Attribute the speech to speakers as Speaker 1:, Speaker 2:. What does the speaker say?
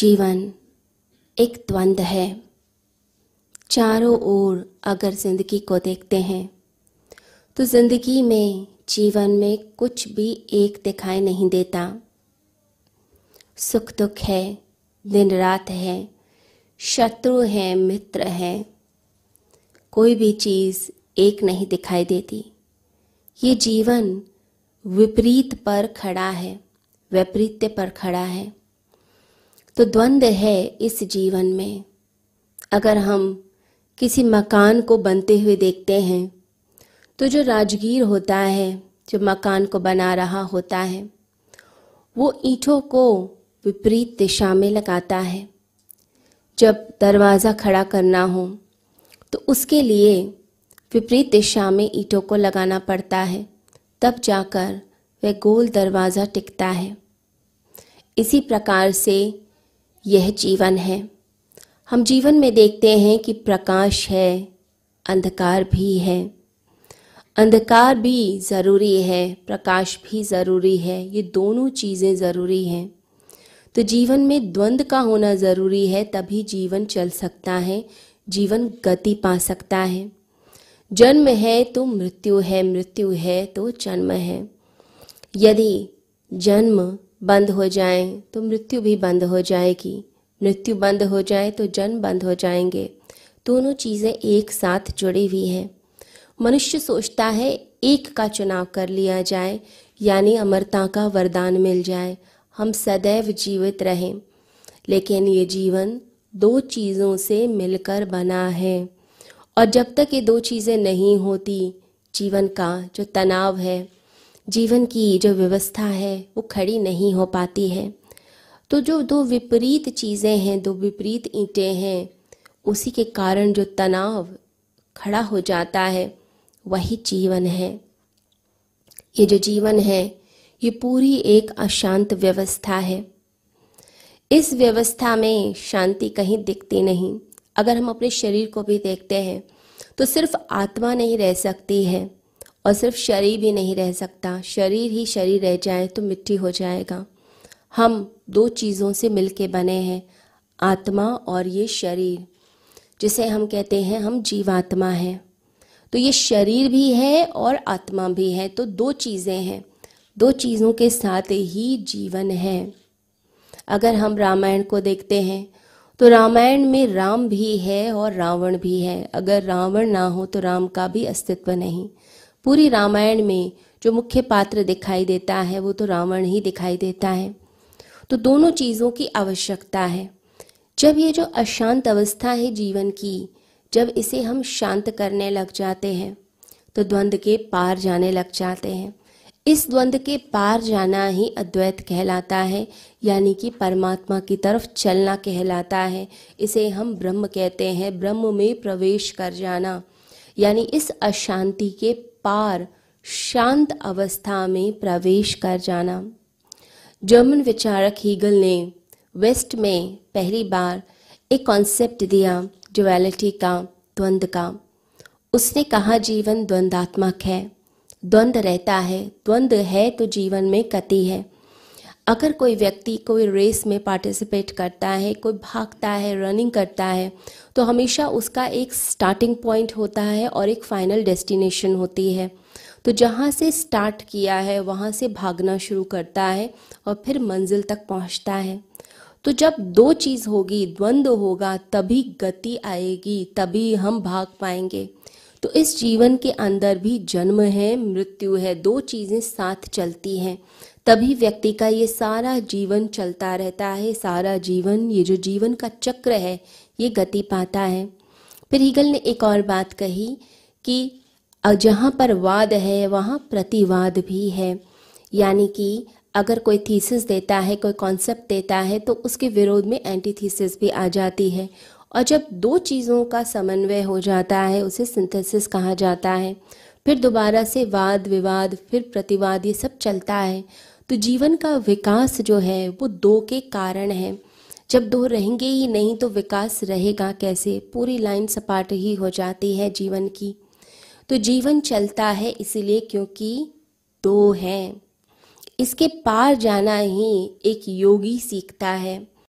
Speaker 1: जीवन एक द्वंद है। चारों ओर अगर ज़िंदगी को देखते हैं तो ज़िंदगी में, जीवन में कुछ भी एक दिखाई नहीं देता। सुख दुख है दिन रात है, शत्रु है, मित्र है, कोई भी चीज़ एक नहीं दिखाई देती। ये जीवन विपरीत पर खड़ा है, वैपरीत्य पर खड़ा है। तो द्वंद्व है इस जीवन में। अगर हम किसी मकान को बनते हुए देखते हैं तो जो राजगीर होता है, जो मकान को बना रहा होता है, वो ईंटों को विपरीत दिशा में लगाता है। जब दरवाज़ा खड़ा करना हो तो उसके लिए विपरीत दिशा में ईंटों को लगाना पड़ता है। तब जाकर वह गोल दरवाज़ा टिकता है। इसी प्रकार से यह जीवन है। हम जीवन में देखते हैं कि प्रकाश है, अंधकार भी है। अंधकार भी ज़रूरी है, प्रकाश भी ज़रूरी है, ये दोनों चीज़ें ज़रूरी हैं। तो जीवन में द्वंद्व का होना ज़रूरी है, तभी जीवन चल सकता है, जीवन गति पा सकता है। जन्म है तो मृत्यु है मृत्यु है तो जन्म है। यदि जन्म बंद हो जाए तो मृत्यु भी बंद हो जाएगी। मृत्यु बंद हो जाए तो जन्म बंद हो जाएँगे। दोनों चीज़ें एक साथ जुड़ी हुई हैं। मनुष्य सोचता है एक का चुनाव कर लिया जाए, यानी अमरता का वरदान मिल जाए। हम सदैव जीवित रहें। लेकिन ये जीवन दो चीज़ों से मिलकर बना है। और जब तक ये दो चीज़ें नहीं होती, जीवन का जो तनाव है जीवन की जो व्यवस्था है, वो खड़ी नहीं हो पाती है। तो जो दो विपरीत चीज़ें हैं, दो विपरीत ईंटें हैं, उसी के कारण जो तनाव खड़ा हो जाता है, वही जीवन है। ये जो जीवन है, ये पूरी एक अशांत व्यवस्था है। इस व्यवस्था में शांति कहीं दिखती नहीं। अगर हम अपने शरीर को भी देखते हैं तो सिर्फ़ आत्मा नहीं रह सकती है। और सिर्फ़ शरीर भी नहीं रह सकता। शरीर ही शरीर रह जाए तो मिट्टी हो जाएगा। हम दो चीज़ों से मिलके बने हैं, आत्मा और ये शरीर, जिसे हम कहते हैं हम जीवात्मा हैं। तो ये शरीर भी है और आत्मा भी है। तो दो चीज़ें हैं। दो चीज़ों के साथ ही जीवन है। अगर हम रामायण को देखते हैं तो रामायण में राम भी है और रावण भी है। अगर रावण ना हो तो राम का भी अस्तित्व नहीं। पूरी रामायण में जो मुख्य पात्र दिखाई देता है, वो तो रावण ही दिखाई देता है। तो दोनों चीज़ों की आवश्यकता है। जब ये जो अशांत अवस्था है जीवन की, जब इसे हम शांत करने लग जाते हैं तो द्वंद्व के पार जाने लग जाते हैं। इस द्वंद्व के पार जाना ही अद्वैत कहलाता है, यानी कि परमात्मा की तरफ़ चलना कहलाता है। इसे हम ब्रह्म कहते हैं, ब्रह्म में प्रवेश कर जाना। यानी इस अशांति के पार शांत अवस्था में प्रवेश कर जाना। जर्मन विचारक हीगल ने वेस्ट में पहली बार एक कॉन्सेप्ट दिया डुअलिटी का द्वंद्व का। उसने कहा, जीवन द्वंद्वात्मक है। द्वंद्व रहता है। द्वंद्व है तो जीवन में कति है। अगर कोई व्यक्ति कोई रेस में पार्टिसिपेट करता है, कोई भागता है, रनिंग करता है तो हमेशा उसका एक स्टार्टिंग पॉइंट होता है और एक फाइनल डेस्टिनेशन होती है। तो जहाँ से स्टार्ट किया है, वहाँ से भागना शुरू करता है और फिर मंजिल तक पहुँचता है। तो जब दो चीज़ होगी द्वंद्व होगा, तभी गति आएगी, तभी हम भाग पाएँगे। तो इस जीवन के अंदर भी जन्म है, मृत्यु है, दो चीज़ें साथ चलती हैं। तभी व्यक्ति का ये सारा जीवन चलता रहता है, सारा जीवन, ये जो जीवन का चक्र है, ये गति पाता है। फिर हीगल ने एक और बात कही कि जहाँ पर वाद है, वहाँ प्रतिवाद भी है। यानी कि, अगर कोई थीसिस देता है, कोई कॉन्सेप्ट देता है तो उसके विरोध में एंटी थीसिस भी आ जाती है। और जब दो चीज़ों का समन्वय हो जाता है, उसे सिंथेसिस कहा जाता है, फिर दोबारा से वाद, विवाद, फिर प्रतिवाद, ये सब चलता है। तो जीवन का विकास जो है, वो दो के कारण है। जब दो रहेंगे ही नहीं तो विकास रहेगा कैसे? पूरी लाइन सपाट ही हो जाती है जीवन की। तो जीवन चलता है इसलिए क्योंकि दो हैं। इसके पार जाना ही एक योगी सीखता है।